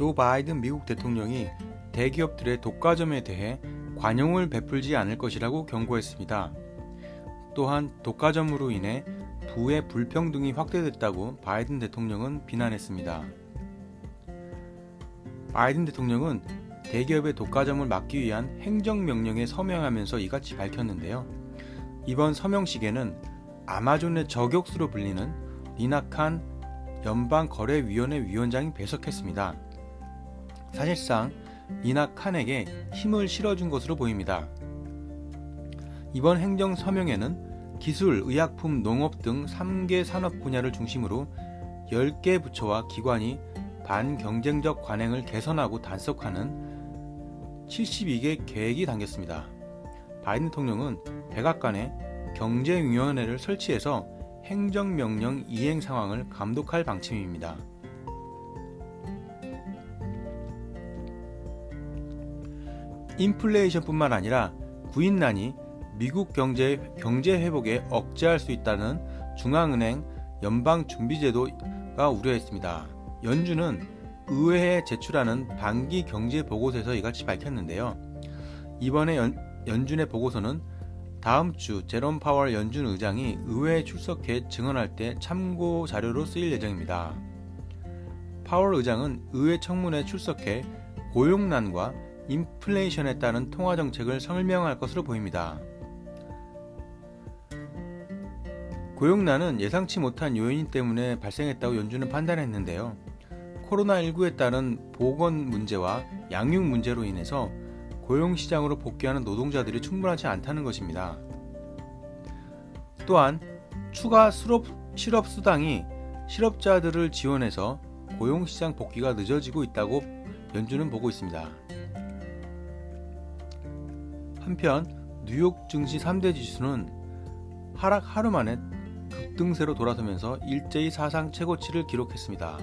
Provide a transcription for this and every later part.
조 바이든 미국 대통령이 대기업들의 독과점에 대해 관용을 베풀지 않을 것이라고 경고했습니다. 또한 독과점으로 인해 부의 불평등이 확대됐다고 바이든 대통령은 비난했습니다. 바이든 대통령은 대기업의 독과점을 막기 위한 행정명령에 서명하면서 이같이 밝혔는데요. 이번 서명식에는 아마존의 저격수로 불리는 니나칸 연방거래위원회 위원장이 배석했습니다. 사실상 니나칸에게 힘을 실어준 것으로 보입니다. 이번 행정 서명에는 기술, 의약품, 농업 등 3개 산업 분야를 중심으로 10개 부처와 기관이 반경쟁적 관행을 개선하고 단속하는 72개 계획이 담겼습니다. 바이든 대통령은 백악관에 경제위원회를 설치해서 행정명령 이행 상황을 감독할 방침입니다. 인플레이션뿐만 아니라 구인난이 미국 경제 경제 회복에 억제할 수 있다는 중앙은행 연방준비제도가 우려했습니다. 연준은 의회에 제출하는 반기 경제 보고서에서 이같이 밝혔는데요. 이번에 연, 연준의 보고서는 다음 주 제롬 파월 연준 의장이 의회에 출석해 증언할 때 참고 자료로 쓰일 예정입니다. 파월 의장은 의회 청문회에 출석해 고용난과 인플레이션에 따른 통화 정책을 설명할 것으로 보입니다. 고용난은 예상치 못한 요인 때문에 발생했다고 연준은 판단했는데요. 코로나19에 따른 보건 문제와 양육 문제로 인해서 고용시장으로 복귀하는 노동자들이 충분하지 않다는 것입니다. 또한 추가 수업, 실업수당이 실업자들을 지원해서 고용시장 복귀가 늦어지고 있다고 연준은 보고 있습니다. 한편 뉴욕 증시 3대 지수는 하락 하루 만에 급등세로 돌아서면서 일제히 사상 최고치를 기록했습니다.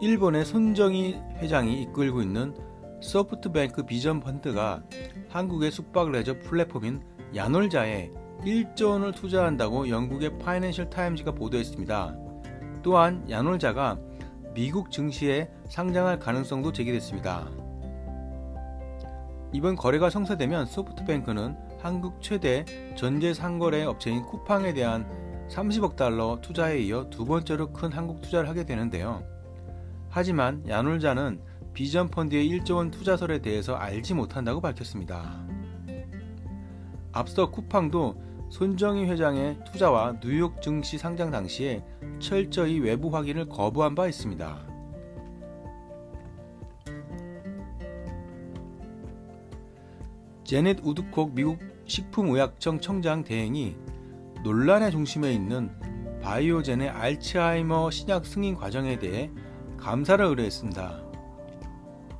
일본의 손정의 회장이 이끌고 있는 소프트뱅크 비전 펀드가 한국의 숙박 레저 플랫폼인 야놀자에 1조 원을 투자한다고 영국의 파이낸셜 타임즈가 보도했습니다. 또한 야놀자가 미국 증시에 상장할 가능성도 제기됐습니다. 이번 거래가 성사되면 소프트뱅크는 한국 최대 전자 상거래 업체인 쿠팡에 대한 30억 달러 투자에 이어 두 번째로 큰 한국 투자를 하게 되는데요. 하지만 야놀자는 비전 펀드의 1조 원 투자설에 대해서 알지 못한다고 밝혔습니다. 앞서 쿠팡도 손정희 회장의 투자와 뉴욕 증시 상장 당시에 철저히 외부 확인을 거부한 바 있습니다. 제넷 우드콕 미국 식품의약청 청장 대행이 논란의 중심에 있는 바이오젠의 알츠하이머 신약 승인 과정에 대해 감사를 의뢰했습니다.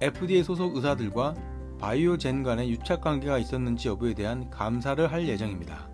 FDA 소속 의사들과 바이오젠 간의 유착 관계가 있었는지 여부에 대한 감사를 할 예정입니다.